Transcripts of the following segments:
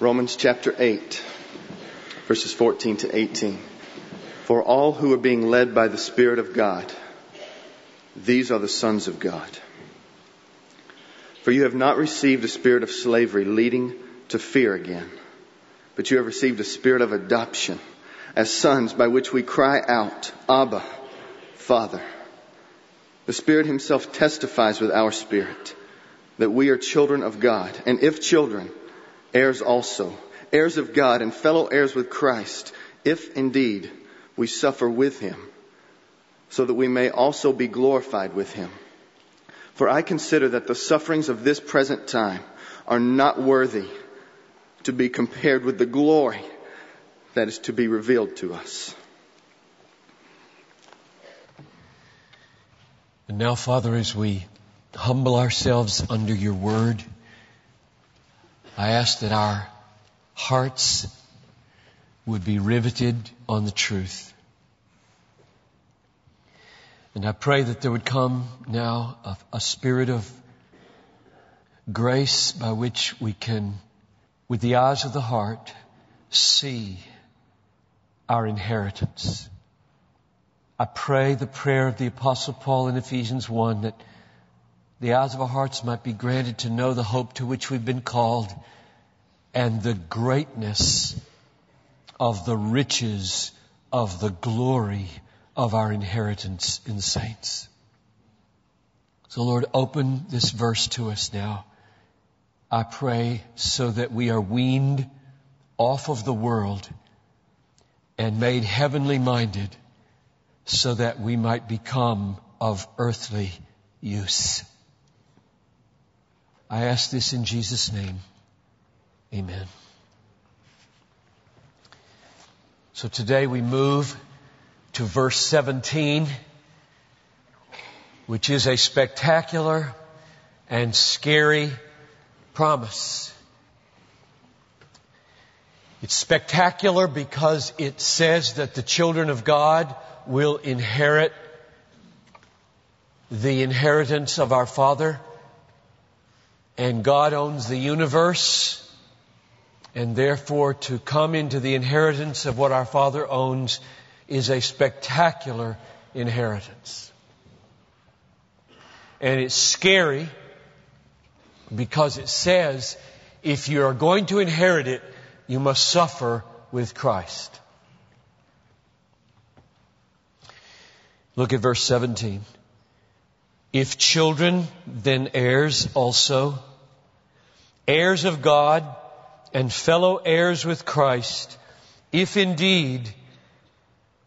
Romans chapter 8, verses 14 to 18. For all who are being led by the Spirit of God, these are the sons of God. For you have not received a spirit of slavery leading to fear again, but you have received a spirit of adoption as sons by which we cry out, Abba, Father. The Spirit Himself testifies with our spirit that we are children of God, and if children, heirs also, heirs of God and fellow heirs with Christ, if indeed we suffer with him, so that we may also be glorified with him. For I consider that the sufferings of this present time are not worthy to be compared with the glory that is to be revealed to us. And now, Father, as we humble ourselves under your word, I ask that our hearts would be riveted on the truth. And I pray that there would come now a, a, spirit of grace by which we can, with the eyes of the heart, see our inheritance. I pray the prayer of the apostle Paul in Ephesians 1 that the eyes of our hearts might be granted to know the hope to which we've been called and the greatness of the riches of the glory of our inheritance in saints. So Lord, open this verse to us now. I pray so that we are weaned off of the world and made heavenly minded so that we might become of earthly use. I ask this in Jesus' name. Amen. So today we move to verse 17, which is a spectacular and scary promise. It's spectacular because it says that the children of God will inherit the inheritance of our Father and God owns the universe, and therefore to come into the inheritance of what our Father owns is a spectacular inheritance. And it's scary because it says if you are going to inherit it, you must suffer with Christ. Look at verse 17. If children, then heirs also, heirs of God and fellow heirs with Christ, if indeed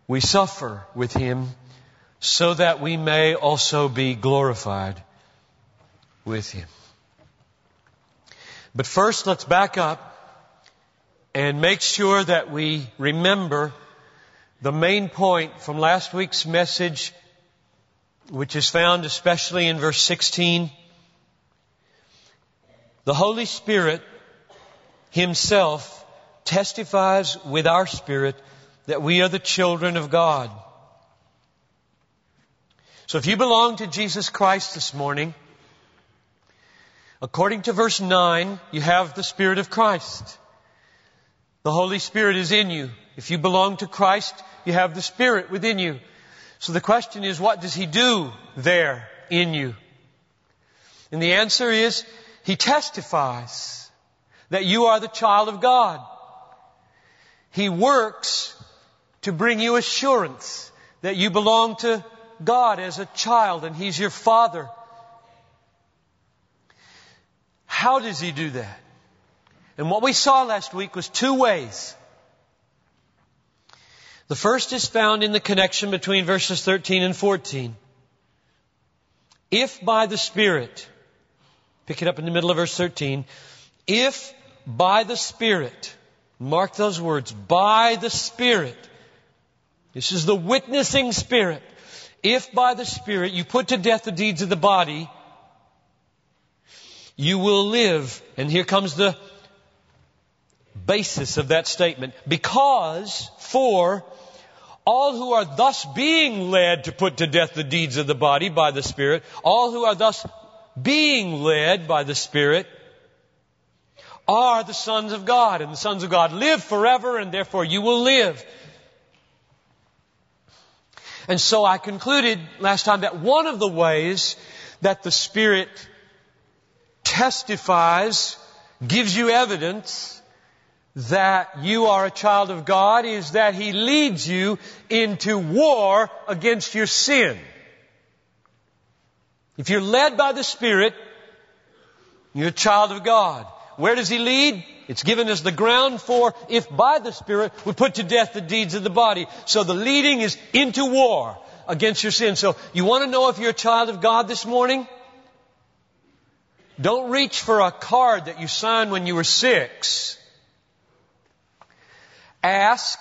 we suffer with Him, so that we may also be glorified with Him. But first, let's back up and make sure that we remember the main point from last week's message, which is found especially in verse 16 the Holy Spirit Himself testifies with our spirit that we are the children of God. So if you belong to Jesus Christ this morning, according to verse 9, you have the Spirit of Christ. The Holy Spirit is in you. If you belong to Christ, you have the Spirit within you. So the question is, what does He do there in you? And the answer is, he testifies that you are the child of God. He works to bring you assurance that you belong to God as a child and He's your Father. How does He do that? And what we saw last week was two ways. The first is found in the connection between verses 13 and 14. If by the Spirit Pick it up in the middle of verse 13. If by the Spirit, mark those words, by the Spirit, this is the witnessing Spirit. If by the Spirit you put to death the deeds of the body, you will live. And here comes the basis of that statement. Because, for, all who are thus being led to put to death the deeds of the body by the Spirit, all who are thus being led by the Spirit are the sons of God, and the sons of God live forever, and therefore you will live. And so I concluded last time that one of the ways that the Spirit testifies, gives you evidence that you are a child of God is that He leads you into war against your sin. If you're led by the Spirit, you're a child of God. Where does He lead? It's given us the ground for if by the Spirit we put to death the deeds of the body. So the leading is into war against your sin. So you want to know if you're a child of God this morning? Don't reach for a card that you signed when you were six. Ask,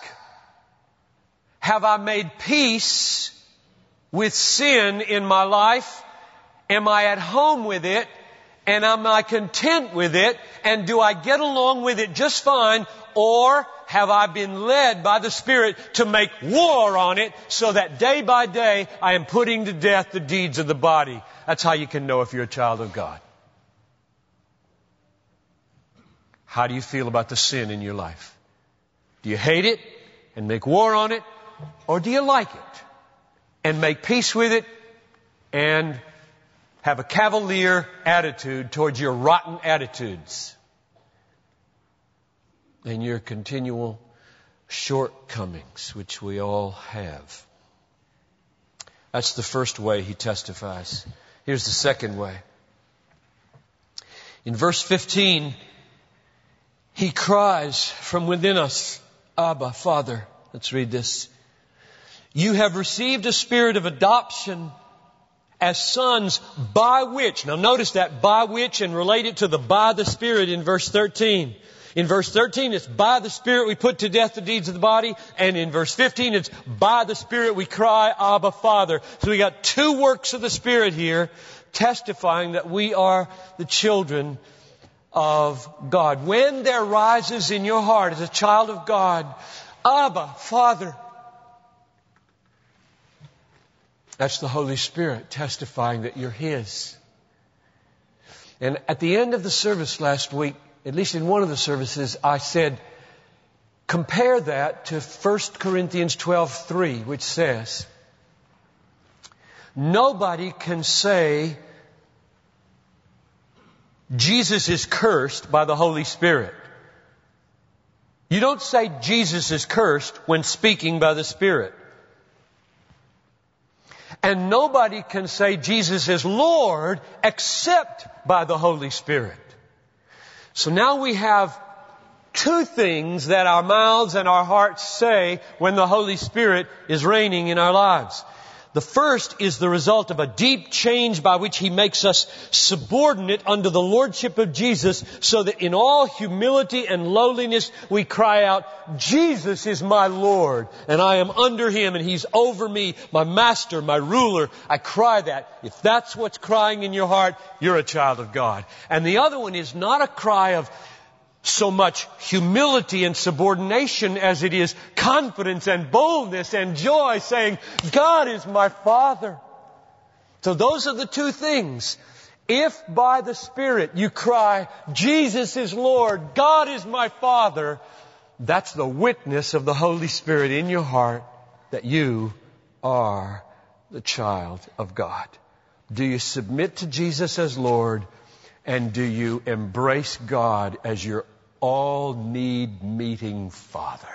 have I made peace with sin in my life? Am I at home with it? And am I content with it? And do I get along with it just fine? Or have I been led by the Spirit to make war on it so that day by day I am putting to death the deeds of the body? That's how you can know if you're a child of God. How do you feel about the sin in your life? Do you hate it and make war on it? Or do you like it and make peace with it and have a cavalier attitude towards your rotten attitudes and your continual shortcomings, which we all have? That's the first way he testifies. Here's the second way. In verse 15, he cries from within us, Abba, Father. Let's read this. You have received a spirit of adoption as sons by which, now notice that by which and relate it to the by the Spirit in verse 13. In verse 13, it's by the Spirit we put to death the deeds of the body. And in verse 15, it's by the Spirit we cry, Abba, Father. So we got two works of the Spirit here testifying that we are the children of God. When there rises in your heart as a child of God, Abba, Father, that's the Holy Spirit testifying that you're His. And at the end of the service last week, at least in one of the services, I said, compare that to 1 Corinthians 12:3, which says, Nobody can say Jesus is cursed by the Holy Spirit. You don't say Jesus is cursed when speaking by the Spirit. And nobody can say Jesus is Lord except by the Holy Spirit. So now we have two things that our mouths and our hearts say when the Holy Spirit is reigning in our lives. The first is the result of a deep change by which He makes us subordinate under the Lordship of Jesus so that in all humility and lowliness we cry out, Jesus is my Lord and I am under Him and He's over me, my Master, my ruler. I cry that. If that's what's crying in your heart, you're a child of God. And the other one is not a cry of so much humility and subordination as it is confidence and boldness and joy saying, God is my Father. So those are the two things. If by the Spirit you cry, Jesus is Lord, God is my Father, that's the witness of the Holy Spirit in your heart that you are the child of God. Do you submit to Jesus as Lord? And do you embrace God as your all need meeting Father?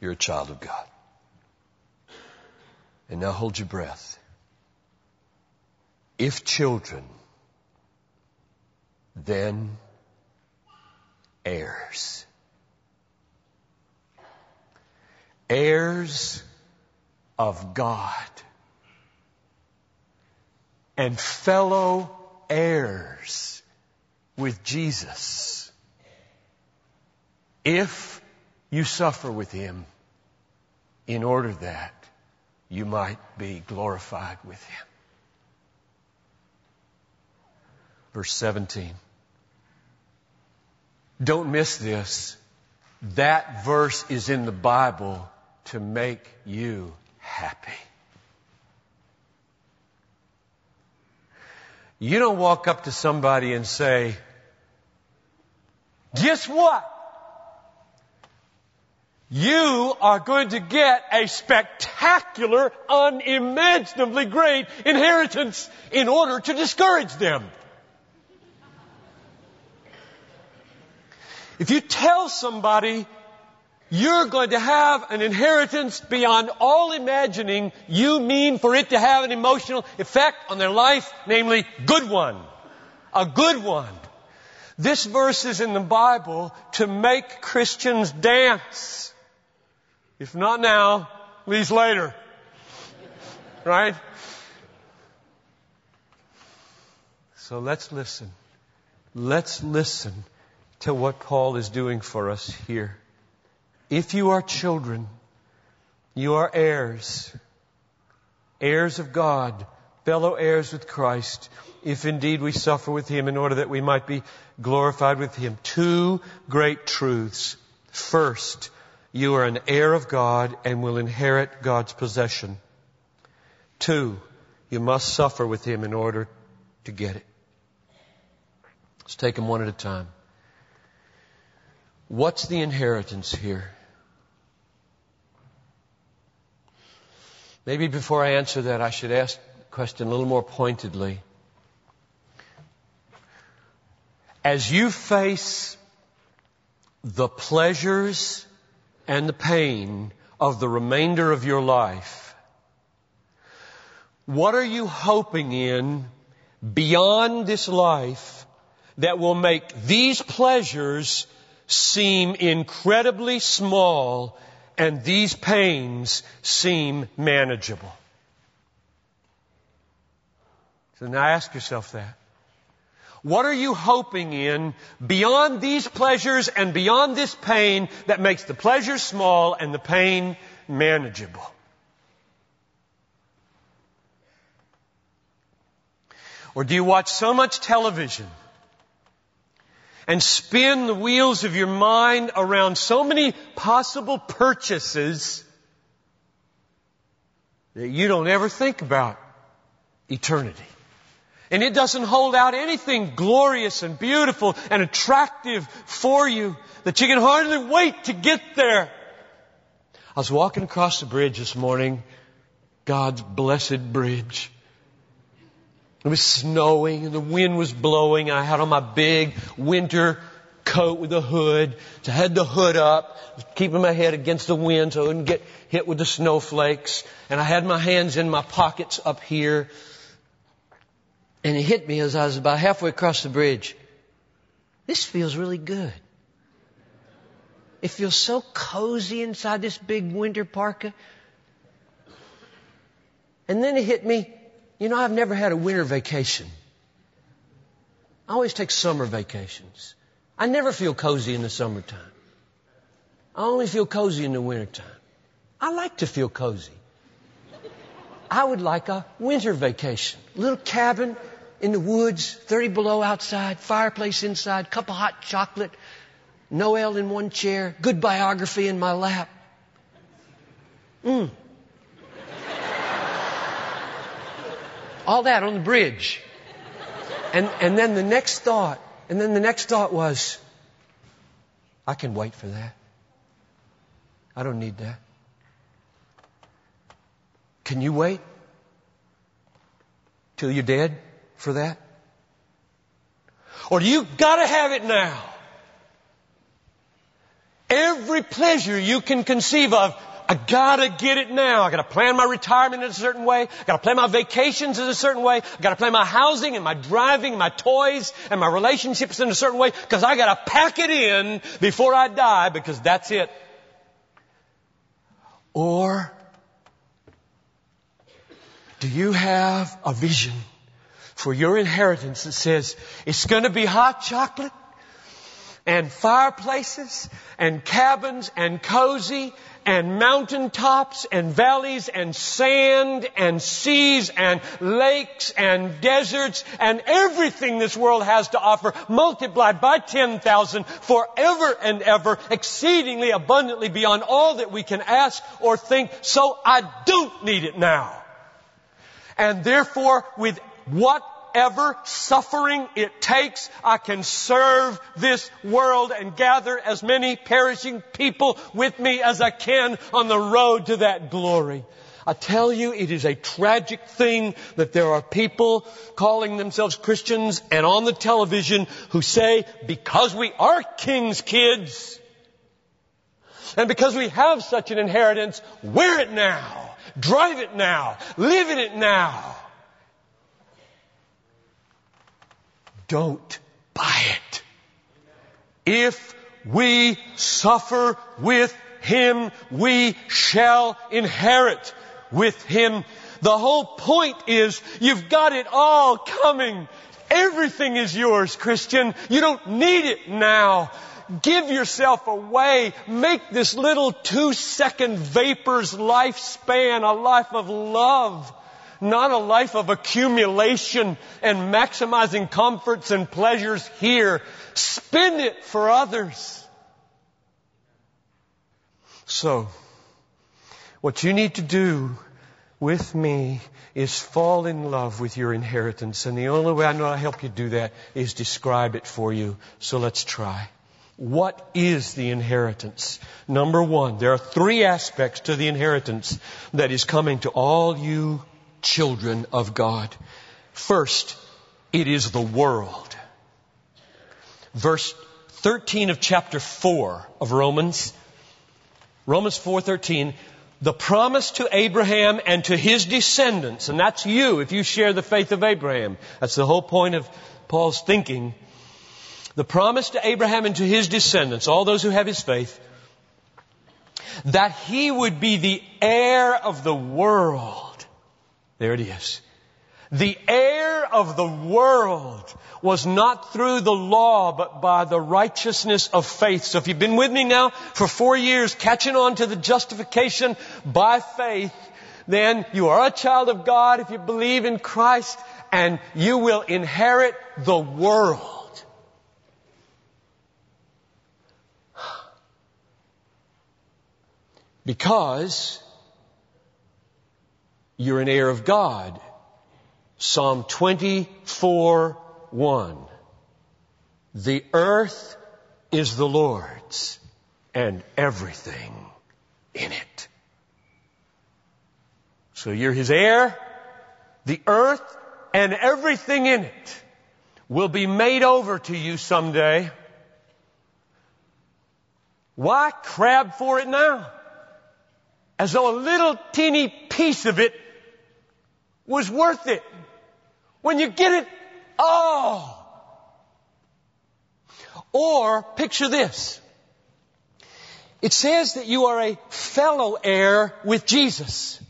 You're a child of God. And now hold your breath. If children, then heirs. Heirs of God and fellow heirs with Jesus. If you suffer with Him in order that you might be glorified with Him. Verse 17. Don't miss this. That verse is in the Bible to make you happy. You don't walk up to somebody and say, guess what? You are going to get a spectacular, unimaginably great inheritance in order to discourage them. If you tell somebody you're going to have an inheritance beyond all imagining, you mean for it to have an emotional effect on their life, namely, good one. A good one. This verse is in the Bible to make Christians dance. If not now, at least later. Right? So let's listen. Let's listen to what Paul is doing for us here. If you are children, you are heirs, heirs of God, fellow heirs with Christ, if indeed we suffer with Him in order that we might be glorified with Him. Two great truths. First, you are an heir of God and will inherit God's possession. Two, you must suffer with Him in order to get it. Let's take them one at a time. What's the inheritance here? Maybe before I answer that, I should ask the question a little more pointedly. As you face the pleasures and the pain of the remainder of your life, what are you hoping in beyond this life that will make these pleasures seem incredibly small and these pains seem manageable? So now ask yourself that. What are you hoping in beyond these pleasures and beyond this pain that makes the pleasure small and the pain manageable? Or do you watch so much television and spin the wheels of your mind around so many possible purchases that you don't ever think about eternity? And it doesn't hold out anything glorious and beautiful and attractive for you that you can hardly wait to get there. I was walking across the bridge this morning, God's blessed bridge. It was snowing and the wind was blowing. I had on my big winter coat with a hood. So I had the hood up, keeping my head against the wind so I wouldn't get hit with the snowflakes. And I had my hands in my pockets up here. And it hit me as I was about halfway across the bridge. This feels really good. It feels so cozy inside this big winter parka. And then it hit me, you know, I've never had a winter vacation. I always take summer vacations. I never feel cozy in the summertime. I only feel cozy in the wintertime. I like to feel cozy. I would like a winter vacation. Little cabin in the woods, 30 below outside, fireplace inside, cup of hot chocolate, Noel in one chair, good biography in my lap. Mm. All that on the bridge. And, and then the next thought, and then the next thought was, I can wait for that. I don't need that. Can you wait till you're dead? for that? Or do you gotta have it now? Every pleasure you can conceive of, I gotta get it now. I gotta plan my retirement in a certain way. I gotta plan my vacations in a certain way. I gotta plan my housing and my driving and my toys and my relationships in a certain way because I gotta pack it in before I die because that's it. Or do you have a vision for your inheritance that says it's to be hot chocolate and fireplaces and cabins and cozy and mountain tops and valleys and sand and seas and lakes and deserts and everything this world has to offer multiplied by 10,000 forever and ever exceedingly abundantly beyond all that we can ask or think. So I don't need it now. And therefore with what whatever suffering it takes, I can serve this world and gather as many perishing people with me as I can on the road to that glory. I tell you, it is a tragic thing that there are people calling themselves Christians and on the television who say, because we are king's kids, and because we have such an inheritance, wear it now, drive it now, live in it now. Don't buy it. If we suffer with Him, we shall inherit with Him. The whole point is you've got it all coming. Everything is yours, Christian. You don't need it now. Give yourself away. Make this little two second vapor's lifespan a life of love, not a life of accumulation and maximizing comforts and pleasures here. Spend it for others. So, what you need to do with me is fall in love with your inheritance. And the only way I know to help you do that is describe it for you. So let's try. What is the inheritance? Number one, there are three aspects to the inheritance that is coming to all you children of God. First, it is the world. Verse 13 of chapter 4 of Romans. Romans 4:13 the promise to Abraham and to his descendants, and that's you if you share the faith of Abraham. That's the whole point of Paul's thinking. The promise to Abraham and to his descendants, all those who have his faith, that he would be the heir of the world. There it is. The heir of the world was not through the law, but by the righteousness of faith. So if you've been with me now for four years, catching on to the justification by faith, then you are a child of God if you believe in Christ, and you will inherit the world. Because you're an heir of God. Psalm 24, 1. The earth is the Lord's and everything in it. So you're His heir. The earth and everything in it will be made over to you someday. Why crab for it now? As though a little teeny piece of it was worth it. When you get it, oh! Or picture this. It says that you are a fellow heir with Jesus.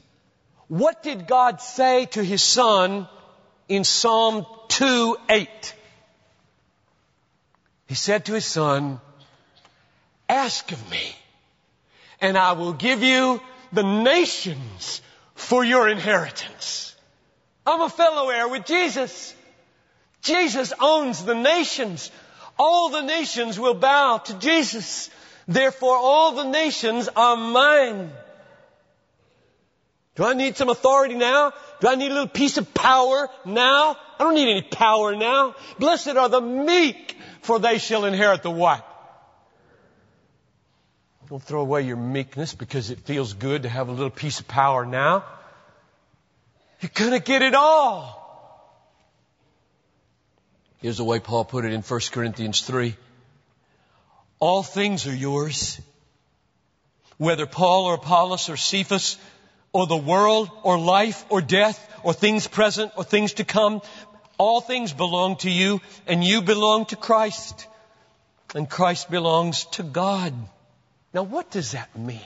What did God say to his son in Psalm 2 8? He said to his son, Ask of me, and I will give you the nations for your inheritance. I'm a fellow heir with Jesus. Jesus owns the nations. All the nations will bow to Jesus. Therefore, all the nations are mine. Do I need some authority now? Do I need a little piece of power now? I don't need any power now. Blessed are the meek, for they shall inherit the what? Don't throw away your meekness because it feels good to have a little piece of power now. You're gonna get it all. Here's the way Paul put it in 1 Corinthians 3. All things are yours. Whether Paul or Apollos or Cephas or the world or life or death or things present or things to come, all things belong to you and you belong to Christ and Christ belongs to God. Now what does that mean?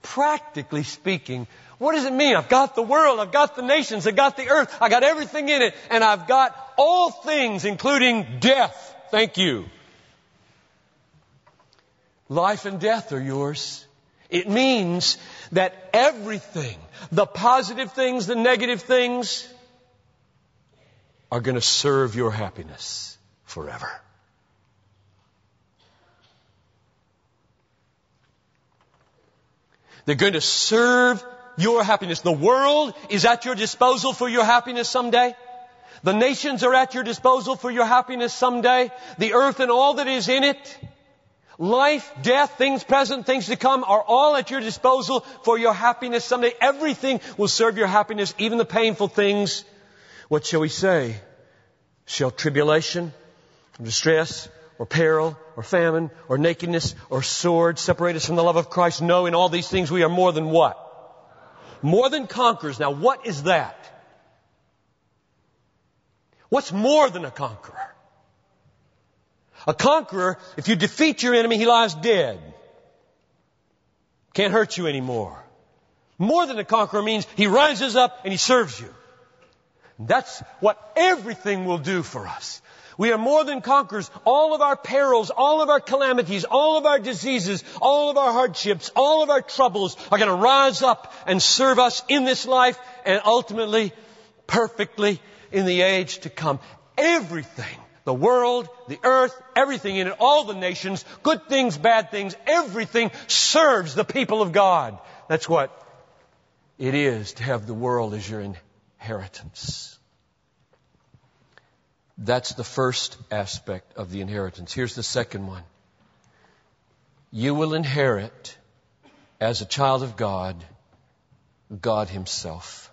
Practically speaking, what does it mean? I've got the world, I've got the nations, I've got the earth, I've got everything in it, and I've got all things, including death. Thank you. Life and death are yours. It means that everything, the positive things, the negative things, are going to serve your happiness forever. They're going to serve your happiness. The world is at your disposal for your happiness someday. The nations are at your disposal for your happiness someday. The earth and all that is in it. Life, death, things present, things to come are all at your disposal for your happiness someday. Everything will serve your happiness, even the painful things. What shall we say? Shall tribulation, distress, or peril, or famine, or nakedness, or sword separate us from the love of Christ? No, in all these things we are more than what? More than conquerors. Now what is that? What's more than a conqueror? A conqueror, if you defeat your enemy, he lies dead. Can't hurt you anymore. More than a conqueror means he rises up and he serves you. That's what everything will do for us. We are more than conquerors. All of our perils, all of our calamities, all of our diseases, all of our hardships, all of our troubles are going to rise up and serve us in this life and ultimately, perfectly in the age to come. Everything, the world, the earth, everything in it, all the nations, good things, bad things, everything serves the people of God. That's what it is to have the world as your inheritance. That's the first aspect of the inheritance. Here's the second one. You will inherit, as a child of God, God Himself.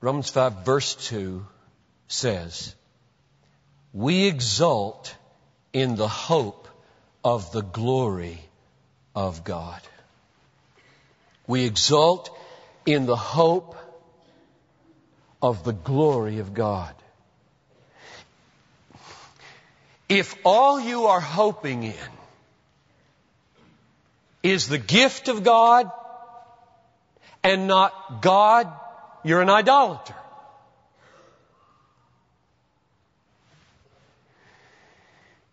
Romans 5 verse 2 says, We exult in the hope of the glory of God. We exult in the hope of the glory of God. If all you are hoping in is the gift of God and not God, you're an idolater.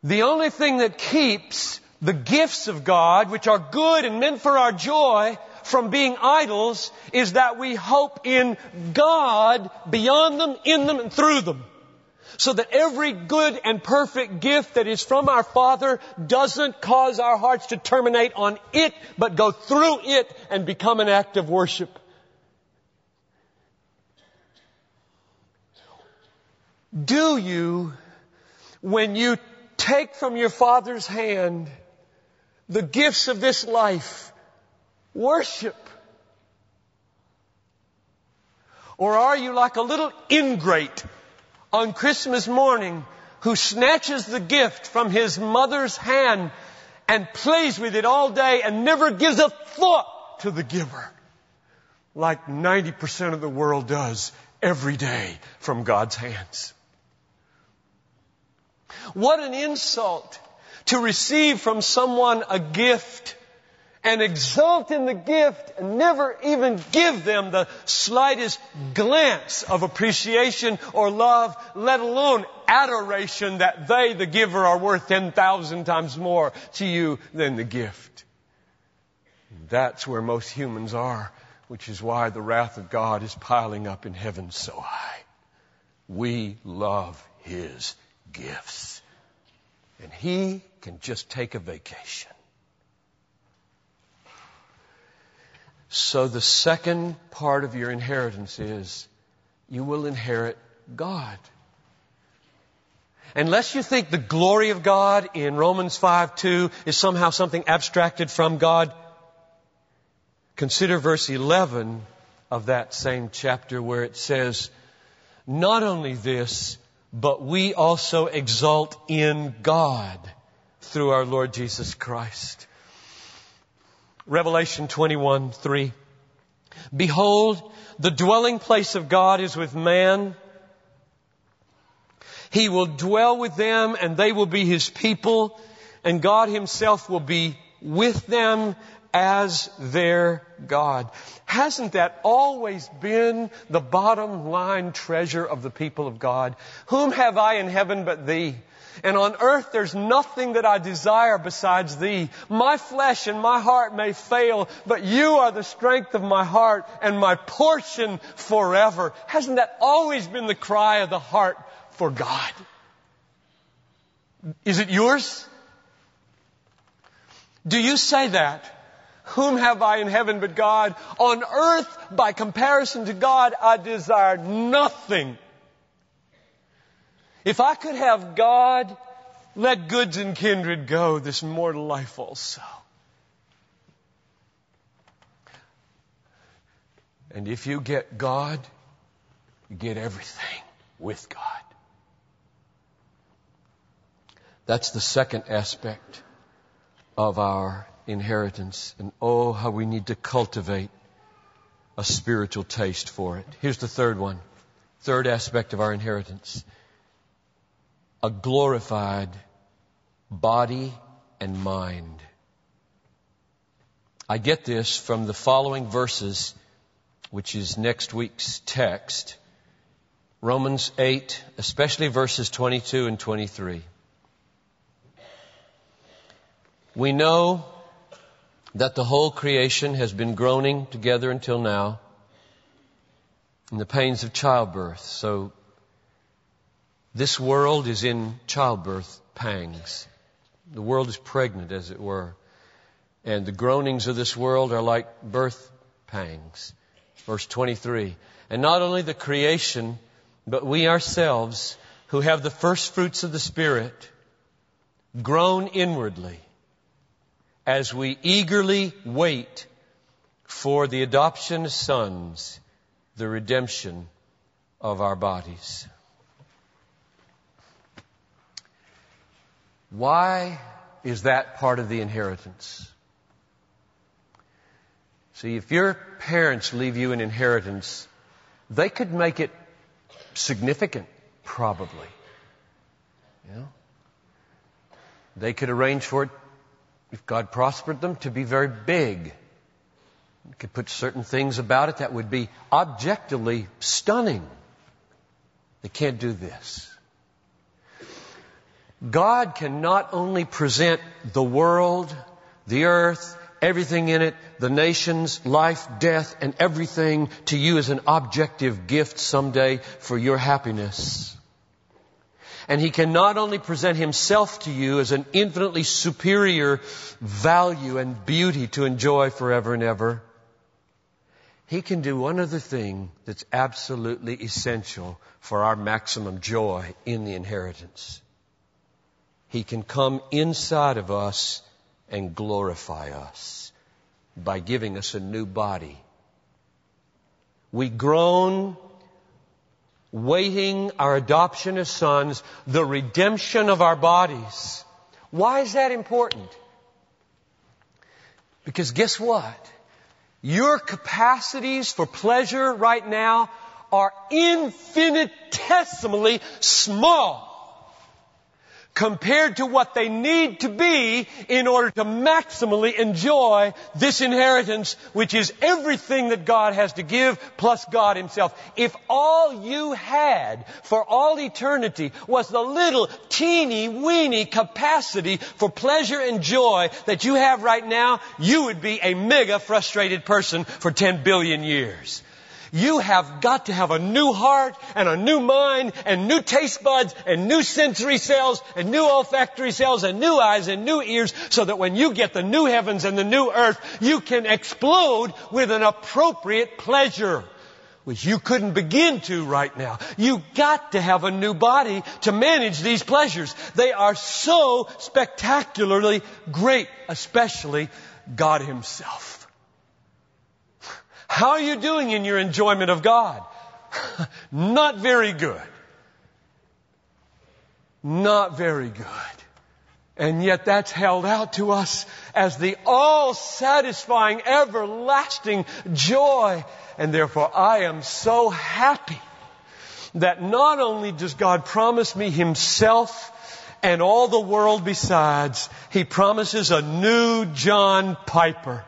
The only thing that keeps the gifts of God, which are good and meant for our joy, from being idols is that we hope in God beyond them, in them, and through them. So that every good and perfect gift that is from our Father doesn't cause our hearts to terminate on it, but go through it and become an act of worship. Do you, when you take from your Father's hand the gifts of this life, worship? Or are you like a little ingrate on Christmas morning who snatches the gift from his mother's hand and plays with it all day and never gives a thought to the giver? Like 90% of the world does every day from God's hands. What an insult to receive from someone a gift and exult in the gift and never even give them the slightest glance of appreciation or love, let alone adoration that they, the giver, are worth 10,000 times more to you than the gift. That's where most humans are, which is why the wrath of God is piling up in heaven so high. We love His gifts. And He can just take a vacation. So the second part of your inheritance is you will inherit God. Unless you think the glory of God in Romans 5 2 is somehow something abstracted from God, consider verse 11 of that same chapter where it says, Not only this, but we also exult in God through our Lord Jesus Christ. Revelation 21, 3. Behold, the dwelling place of God is with man. He will dwell with them and they will be his people and God himself will be with them as their God. Hasn't that always been the bottom line treasure of the people of God? Whom have I in heaven but thee? And on earth there's nothing that I desire besides thee. My flesh and my heart may fail, but you are the strength of my heart and my portion forever. Hasn't that always been the cry of the heart for God? Is it yours? Do you say that Whom have I in heaven but God? On earth, by comparison to God, I desire nothing. If I could have God, let goods and kindred go, this mortal life also. And if you get God, you get everything with God. That's the second aspect of our inheritance. And oh, how we need to cultivate a spiritual taste for it. Here's the third one. Third aspect of our inheritance. A glorified body and mind. I get this from the following verses, which is next week's text. Romans 8, especially verses 22 and 23. We know that the whole creation has been groaning together until now in the pains of childbirth. So this world is in childbirth pangs. The world is pregnant, as it were. And the groanings of this world are like birth pangs. Verse 23. And not only the creation, but we ourselves, who have the first fruits of the Spirit, groan inwardly as we eagerly wait for the adoption of sons, the redemption of our bodies. Why is that part of the inheritance? See, if your parents leave you an inheritance, they could make it significant, probably. You know? They could arrange for it if God prospered them, to be very big. You could put certain things about it that would be objectively stunning. They can't do this. God can not only present the world, the earth, everything in it, the nations, life, death, and everything to you as an objective gift someday for your happiness. And he can not only present himself to you as an infinitely superior value and beauty to enjoy forever and ever, he can do one other thing that's absolutely essential for our maximum joy in the inheritance. He can come inside of us and glorify us by giving us a new body. We groan waiting our adoption as sons, the redemption of our bodies. Why is that important? Because guess what? Your capacities for pleasure right now are infinitesimally small compared to what they need to be in order to maximally enjoy this inheritance, which is everything that God has to give plus God Himself. If all you had for all eternity was the little teeny weeny capacity for pleasure and joy that you have right now, you would be a mega frustrated person for 10 billion years. You have got to have a new heart and a new mind and new taste buds and new sensory cells and new olfactory cells and new eyes and new ears so that when you get the new heavens and the new earth, you can explode with an appropriate pleasure which you couldn't begin to right now. You got to have a new body to manage these pleasures. They are so spectacularly great, especially God Himself. How are you doing in your enjoyment of God? Not very good. Not very good. And yet that's held out to us as the all satisfying, everlasting joy. And therefore I am so happy that not only does God promise me Himself and all the world besides, He promises a new John Piper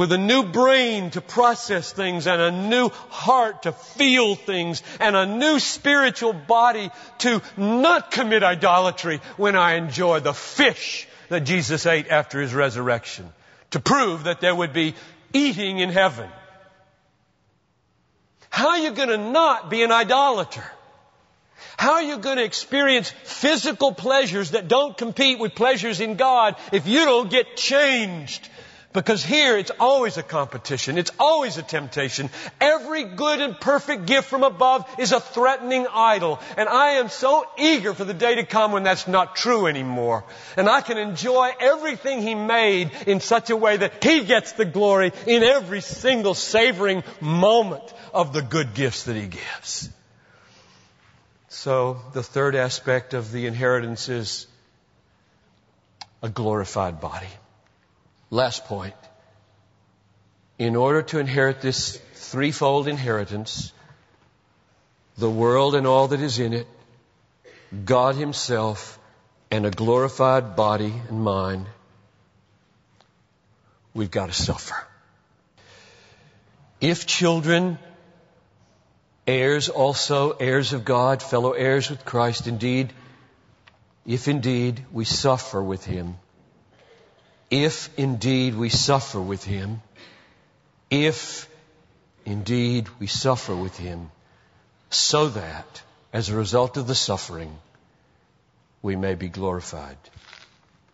with a new brain to process things and a new heart to feel things and a new spiritual body to not commit idolatry when I enjoy the fish that Jesus ate after his resurrection to prove that there would be eating in heaven. How are you going to not be an idolater? How are you going to experience physical pleasures that don't compete with pleasures in God if you don't get changed Because here it's always a competition. It's always a temptation. Every good and perfect gift from above is a threatening idol. And I am so eager for the day to come when that's not true anymore. And I can enjoy everything He made in such a way that He gets the glory in every single savoring moment of the good gifts that He gives. So the third aspect of the inheritance is a glorified body. Last point. In order to inherit this threefold inheritance, the world and all that is in it, God Himself, and a glorified body and mind, we've got to suffer. If children, heirs also, heirs of God, fellow heirs with Christ, indeed, if indeed we suffer with Him, if indeed we suffer with him, if indeed we suffer with him, so that as a result of the suffering, we may be glorified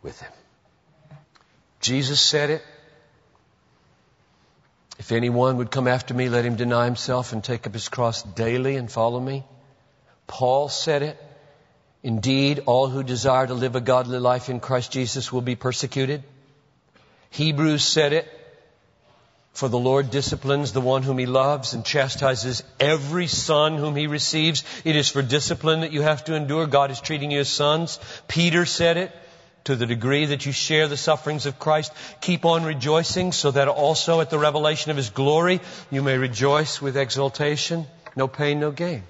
with him. Jesus said it. If anyone would come after me, let him deny himself and take up his cross daily and follow me. Paul said it. Indeed, all who desire to live a godly life in Christ Jesus will be persecuted. Hebrews said it. For the Lord disciplines the one whom he loves and chastises every son whom he receives. It is for discipline that you have to endure. God is treating you as sons. Peter said it. To the degree that you share the sufferings of Christ, keep on rejoicing so that also at the revelation of his glory you may rejoice with exultation. No pain, no gain.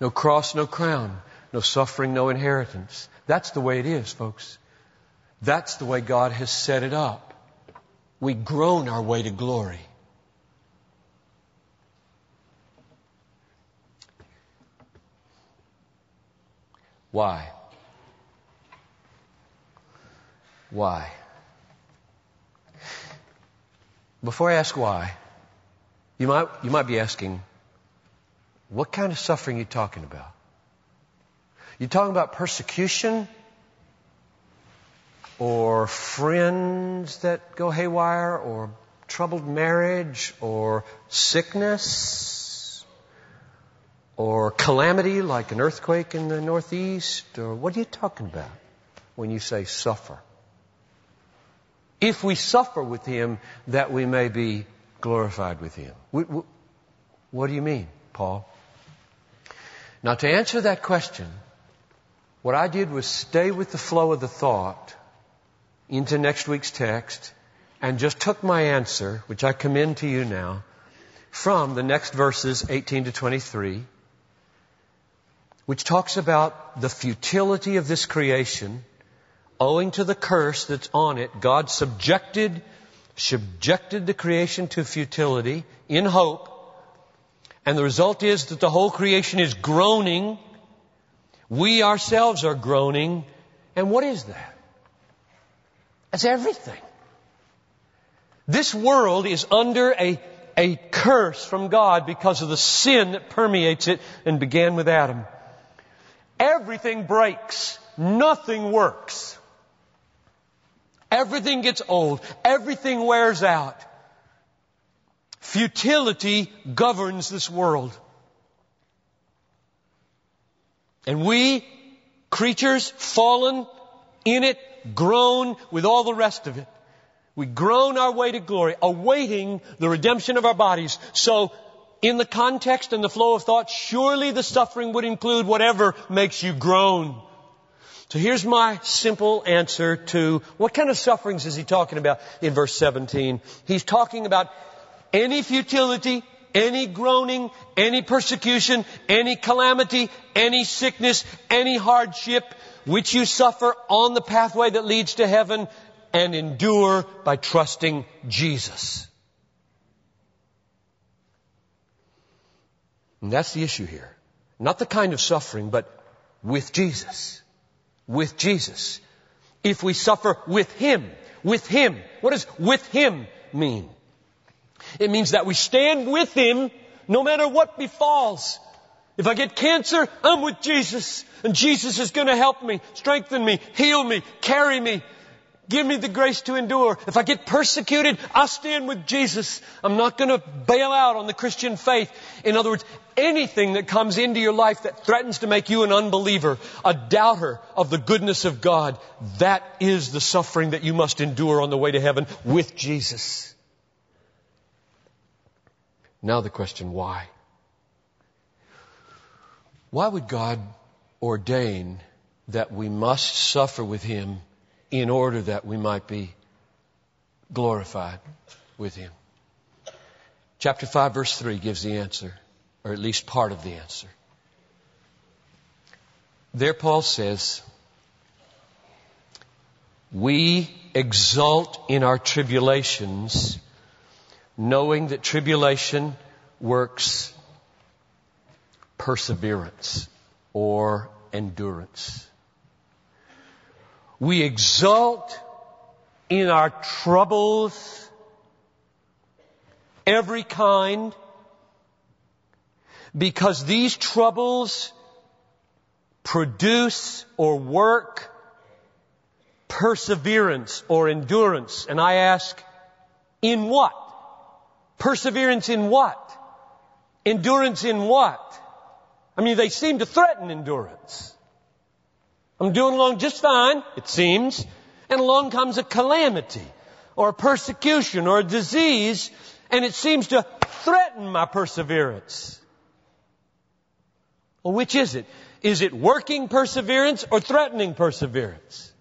No cross, no crown. No suffering, no inheritance. That's the way it is, folks. That's the way God has set it up. We groan our way to glory. Why? Why? Before I ask why, you might, you might be asking, what kind of suffering are you talking about? You talking about persecution? Or friends that go haywire, or troubled marriage, or sickness, or calamity like an earthquake in the Northeast, or what are you talking about when you say suffer? If we suffer with Him, that we may be glorified with Him. What do you mean, Paul? Now, to answer that question, what I did was stay with the flow of the thought into next week's text and just took my answer, which I commend to you now, from the next verses 18 to 23, which talks about the futility of this creation owing to the curse that's on it. God subjected, subjected the creation to futility in hope. And the result is that the whole creation is groaning. We ourselves are groaning. And what is that? That's everything. This world is under a, a curse from God because of the sin that permeates it and began with Adam. Everything breaks. Nothing works. Everything gets old. Everything wears out. Futility governs this world. And we, creatures fallen in it, groan with all the rest of it. We groan our way to glory, awaiting the redemption of our bodies. So, in the context and the flow of thought, surely the suffering would include whatever makes you groan. So here's my simple answer to what kind of sufferings is he talking about in verse 17? He's talking about any futility, any groaning, any persecution, any calamity, any sickness, any hardship, which you suffer on the pathway that leads to heaven and endure by trusting Jesus. And that's the issue here. Not the kind of suffering, but with Jesus. With Jesus. If we suffer with Him, with Him. What does with Him mean? It means that we stand with Him no matter what befalls. If I get cancer, I'm with Jesus. And Jesus is going to help me, strengthen me, heal me, carry me, Give me the grace to endure. If I get persecuted, I'll stand with Jesus. I'm not going to bail out on the Christian faith. In other words, anything that comes into your life that threatens to make you an unbeliever, a doubter of the goodness of God, that is the suffering that you must endure on the way to heaven with Jesus. Now the question, why? Why would God ordain that we must suffer with Him in order that we might be glorified with Him? Chapter 5 verse 3 gives the answer, or at least part of the answer. There Paul says, we exult in our tribulations, knowing that tribulation works perseverance or endurance. We exult in our troubles, every kind, because these troubles produce or work perseverance or endurance. And I ask, in what? Perseverance in what? Endurance in what? I mean, they seem to threaten endurance. I'm doing along just fine, it seems, and along comes a calamity, or a persecution, or a disease, and it seems to threaten my perseverance. Well, which is it? Is it working perseverance or threatening perseverance?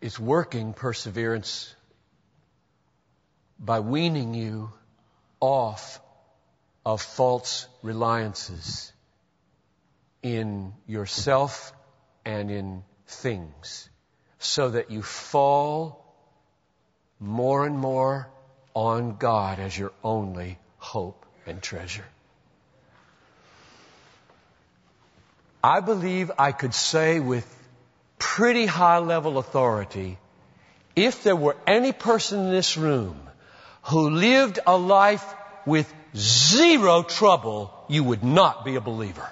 It's working perseverance by weaning you off of false reliances in yourself and in things so that you fall more and more on God as your only hope and treasure. I believe I could say with pretty high level authority if there were any person in this room who lived a life with zero trouble, you would not be a believer.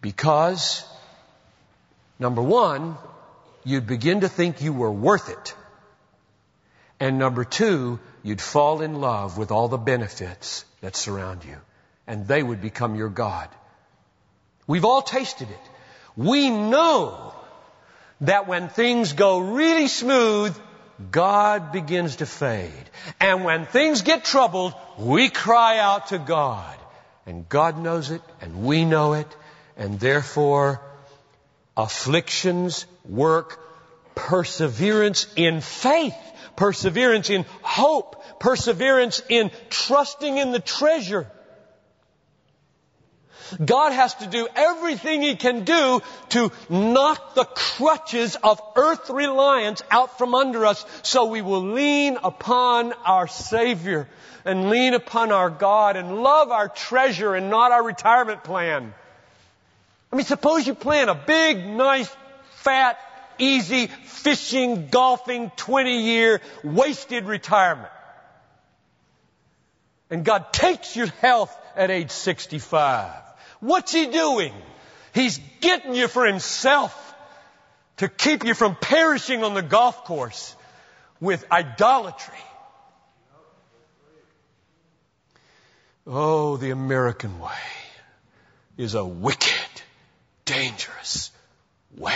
Because, number one, you'd begin to think you were worth it. And number two, you'd fall in love with all the benefits that surround you. And they would become your God. We've all tasted it. We know that when things go really smooth, God begins to fade. And when things get troubled, we cry out to God. And God knows it, and we know it, and therefore afflictions work perseverance in faith, perseverance in hope, perseverance in trusting in the treasure God has to do everything He can do to knock the crutches of earth reliance out from under us so we will lean upon our Savior and lean upon our God and love our treasure and not our retirement plan. I mean, suppose you plan a big, nice, fat, easy, fishing, golfing, 20 year, wasted retirement. And God takes your health at age 65. What's he doing? He's getting you for himself to keep you from perishing on the golf course with idolatry. Oh, the American way is a wicked, dangerous way.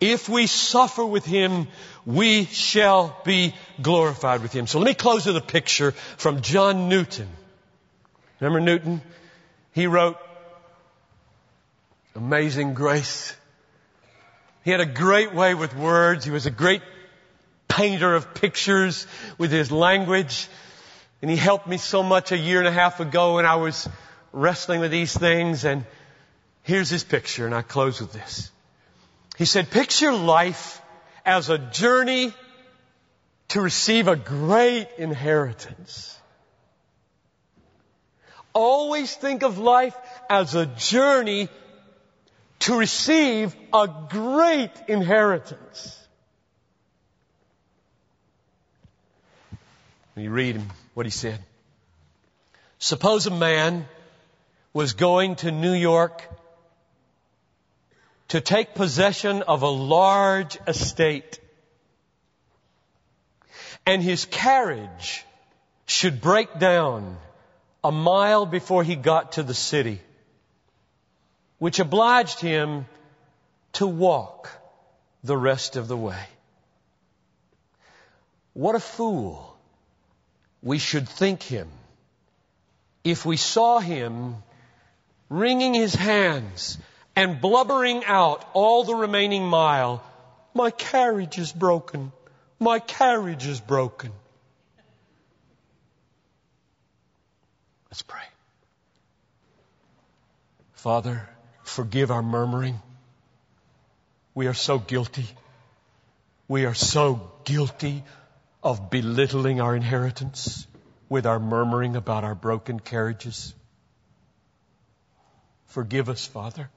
If we suffer with Him, we shall be glorified with Him. So let me close with a picture from John Newton. Remember Newton? He wrote Amazing Grace. He had a great way with words. He was a great painter of pictures with his language. And he helped me so much a year and a half ago when I was wrestling with these things. And here's his picture, and I close with this. He said, picture life as a journey to receive a great inheritance. Always think of life as a journey to receive a great inheritance. And you read him, what he said. Suppose a man was going to New York to take possession of a large estate. And his carriage should break down a mile before he got to the city, which obliged him to walk the rest of the way. What a fool we should think him if we saw him wringing his hands and blubbering out all the remaining mile, my carriage is broken. My carriage is broken. Let's pray. Father, forgive our murmuring. We are so guilty. We are so guilty of belittling our inheritance with our murmuring about our broken carriages. Forgive us, Father,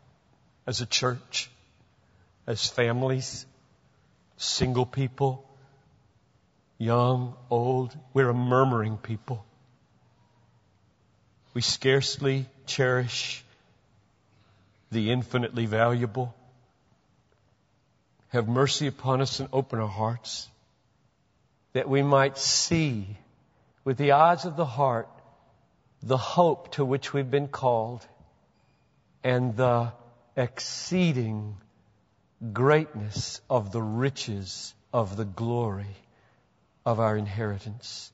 as a church, as families, single people, young, old. We're a murmuring people. We scarcely cherish the infinitely valuable. Have mercy upon us and open our hearts that we might see with the eyes of the heart the hope to which we've been called and the exceeding greatness of the riches of the glory of our inheritance.